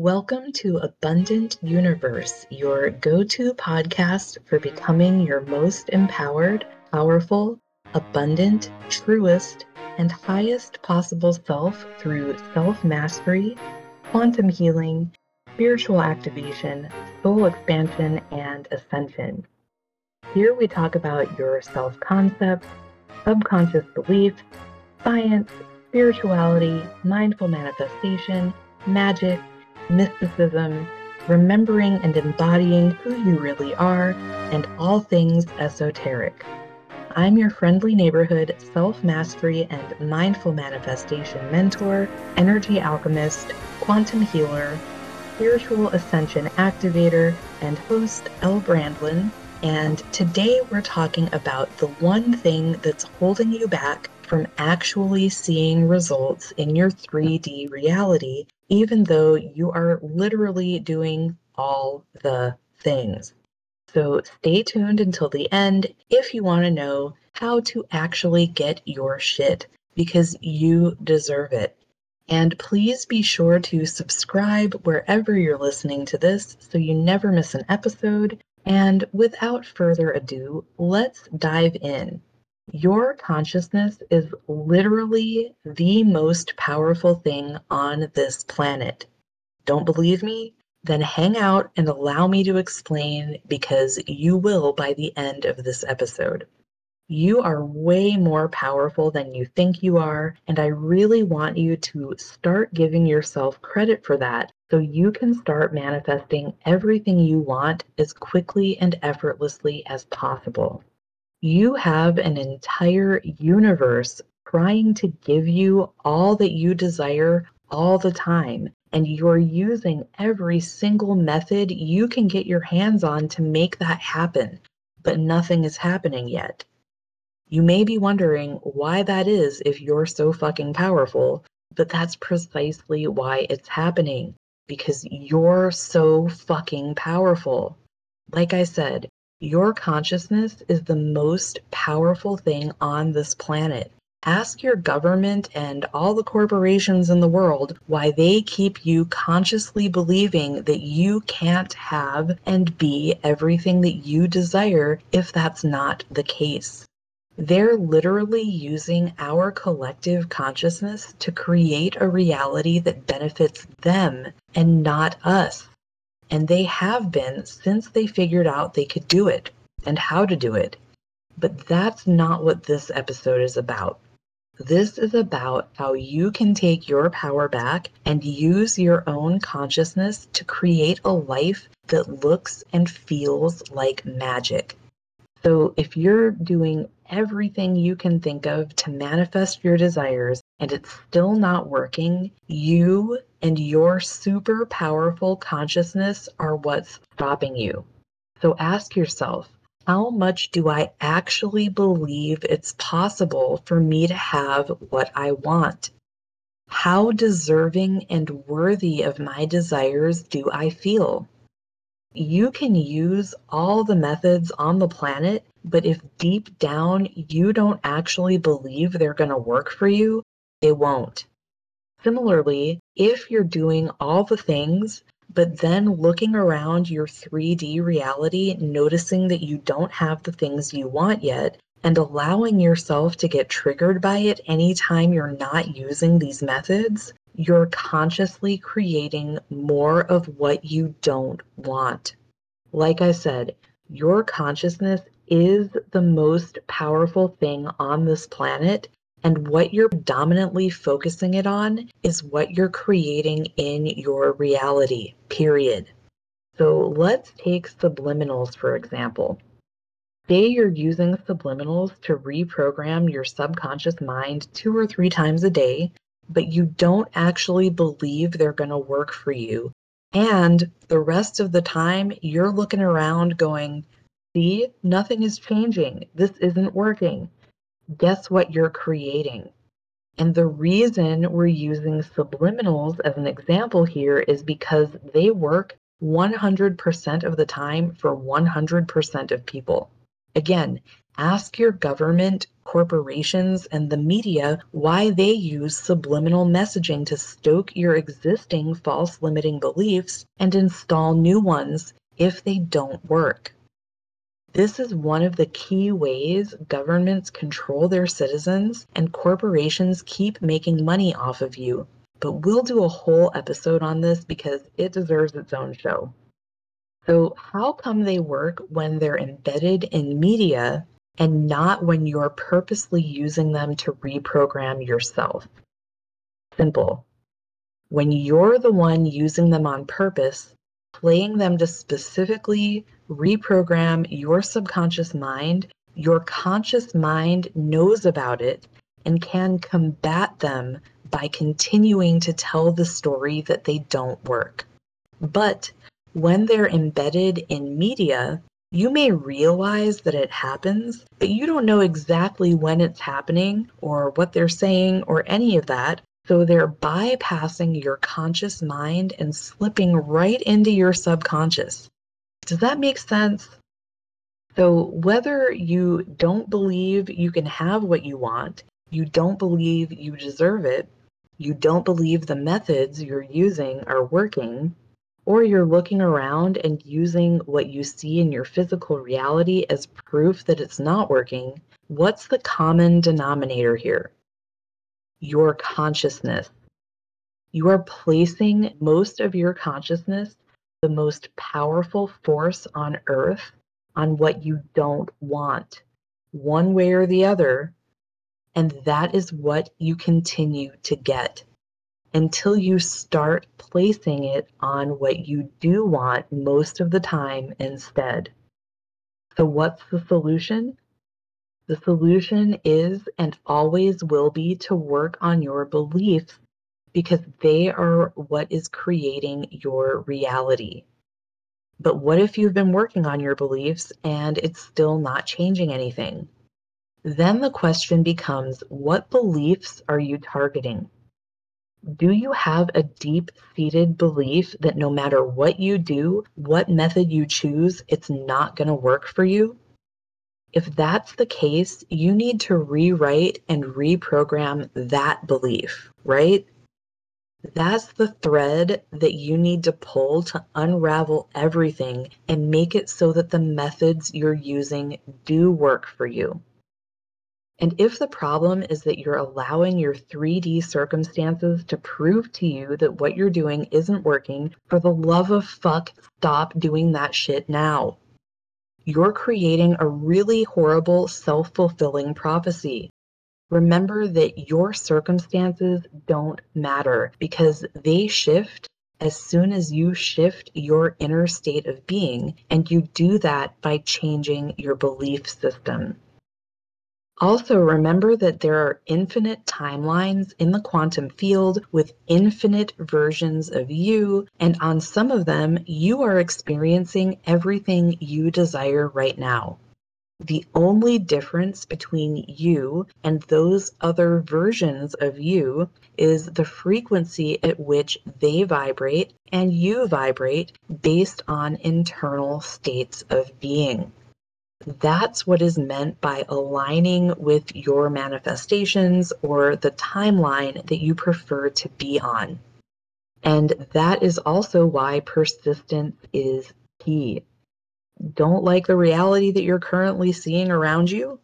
Welcome to Abundant Universe, your go to podcast for becoming your most empowered, powerful, abundant, truest, and highest possible self through self mastery, quantum healing, spiritual activation, soul expansion, and ascension. Here we talk about your self concepts, subconscious beliefs, science, spirituality, mindful manifestation, magic, mysticism, remembering and embodying who you really are, and all things esoteric. I'm your friendly neighborhood self mastery and mindful manifestation mentor, energy alchemist, quantum healer, spiritual ascension activator, and host Elle Brandlin. And today we're talking about the one thing that's holding you back from actually seeing results in your 3D reality, even though you are literally doing all the things. So stay tuned until the end if you want to know how to actually get your shit because you deserve it. And please be sure to subscribe wherever you're listening to this so you never miss an episode. And without further ado, let's dive in. Your consciousness is literally the most powerful thing on this planet. Don't believe me? Then hang out and allow me to explain because you will by the end of this episode. You are way more powerful than you think you are, and I really want you to start giving yourself credit for that so you can start manifesting everything you want as quickly and effortlessly as possible. You have an entire universe trying to give you all that you desire all the time. And you're using every single method you can get your hands on to make that happen, but nothing is happening yet. You may be wondering why that is if you're so fucking powerful, but that's precisely why it's happening because you're so fucking powerful. Like I said, your consciousness is the most powerful thing on this planet. Ask your government and all the corporations in the world why they keep you consciously believing that you can't have and be everything that you desire if that's not the case. They're literally using our collective consciousness to create a reality that benefits them and not us. And they have been since they figured out they could do it and how to do it. But that's not what this episode is about. This is about how you can take your power back and use your own consciousness to create a life that looks and feels like magic. So, if you're doing everything you can think of to manifest your desires and it's still not working, you and your super powerful consciousness are what's stopping you. So ask yourself, how much do I actually believe it's possible for me to have what I want? How deserving and worthy of my desires do I feel? You can use all the methods on the planet, but if deep down you don't actually believe they're going to work for you, they won't. Similarly, if you're doing all the things, but then looking around your 3D reality, noticing that you don't have the things you want yet, and allowing yourself to get triggered by it anytime you're not using these methods, you're consciously creating more of what you don't want. Like I said, your consciousness is the most powerful thing on this planet, and what you're dominantly focusing it on is what you're creating in your reality, period. So let's take subliminals, for example. Say you're using subliminals to reprogram your subconscious mind two or three times a day, but you don't actually believe they're going to work for you. And the rest of the time, you're looking around going, see, nothing is changing. This isn't working guess what you're creating? And the reason we're using subliminals as an example here is because they work 100% of the time for 100% of people. Again, Ask your government, corporations, and the media why they use subliminal messaging to stoke your existing false limiting beliefs and install new ones if they don't work. This is one of the key ways governments control their citizens and corporations keep making money off of you. But we'll do a whole episode on this because it deserves its own show. So, how come they work when they're embedded in media and not when you're purposely using them to reprogram yourself? Simple. When you're the one using them on purpose, playing them to specifically reprogram your subconscious mind, your conscious mind knows about it and can combat them by continuing to tell the story that they don't work. But when they're embedded in media, you may realize that it happens, but you don't know exactly when it's happening or what they're saying or any of that. So they're bypassing your conscious mind and slipping right into your subconscious. Does that make sense? So, whether you don't believe you can have what you want, you don't believe you deserve it, you don't believe the methods you're using are working, or you're looking around and using what you see in your physical reality as proof that it's not working, what's the common denominator here? Your consciousness. You are placing most of your consciousness, the most powerful force on earth, on what you don't want, one way or the other, and that is what you continue to get until you start placing it on what you do want most of the time instead. So, what's the solution? The solution is and always will be to work on your beliefs because they are what is creating your reality. But what if you've been working on your beliefs and it's still not changing anything? Then the question becomes what beliefs are you targeting? Do you have a deep seated belief that no matter what you do, what method you choose, it's not going to work for you? If that's the case, you need to rewrite and reprogram that belief, right? That's the thread that you need to pull to unravel everything and make it so that the methods you're using do work for you. And if the problem is that you're allowing your 3D circumstances to prove to you that what you're doing isn't working, for the love of fuck, stop doing that shit now. You're creating a really horrible self fulfilling prophecy. Remember that your circumstances don't matter because they shift as soon as you shift your inner state of being, and you do that by changing your belief system. Also, remember that there are infinite timelines in the quantum field with infinite versions of you, and on some of them, you are experiencing everything you desire right now. The only difference between you and those other versions of you is the frequency at which they vibrate and you vibrate based on internal states of being. That's what is meant by aligning with your manifestations or the timeline that you prefer to be on. And that is also why persistence is key. Don't like the reality that you're currently seeing around you?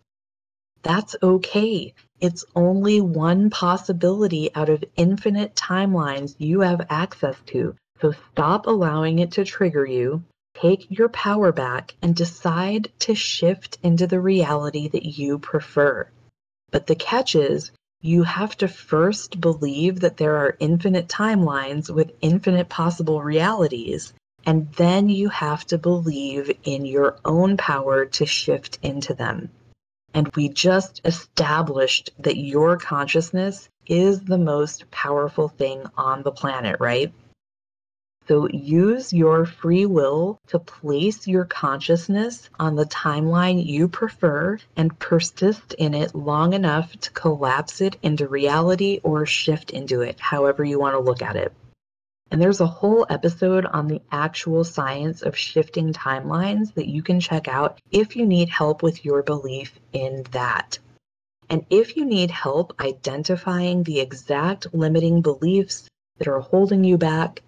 That's okay. It's only one possibility out of infinite timelines you have access to. So stop allowing it to trigger you Take your power back and decide to shift into the reality that you prefer. But the catch is, you have to first believe that there are infinite timelines with infinite possible realities, and then you have to believe in your own power to shift into them. And we just established that your consciousness is the most powerful thing on the planet, right? So use your free will to place your consciousness on the timeline you prefer and persist in it long enough to collapse it into reality or shift into it, however you want to look at it. And there's a whole episode on the actual science of shifting timelines that you can check out if you need help with your belief in that. And if you need help identifying the exact limiting beliefs that are holding you back,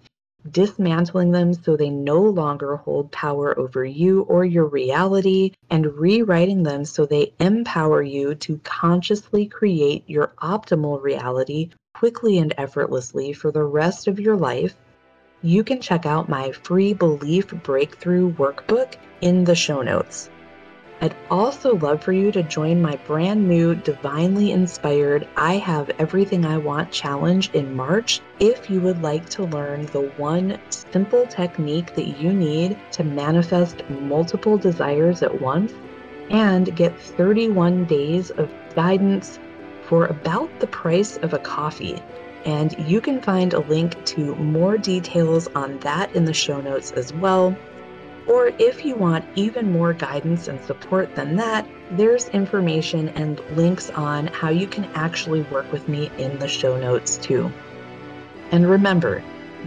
dismantling them so they no longer hold power over you or your reality, and rewriting them so they empower you to consciously create your optimal reality quickly and effortlessly for the rest of your life, you can check out my free belief breakthrough workbook in the show notes. I'd also love for you to join my brand new Divinely Inspired I Have Everything I Want challenge in March if you would like to learn the one simple technique that you need to manifest multiple desires at once and get 31 days of guidance for about the price of a coffee. And you can find a link to more details on that in the show notes as well. Or if you want even more guidance and support than that, there's information and links on how you can actually work with me in the show notes too. And remember,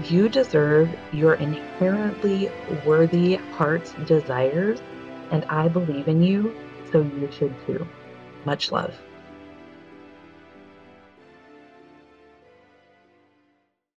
you deserve your inherently worthy heart's desires, and I believe in you, so you should too. Much love.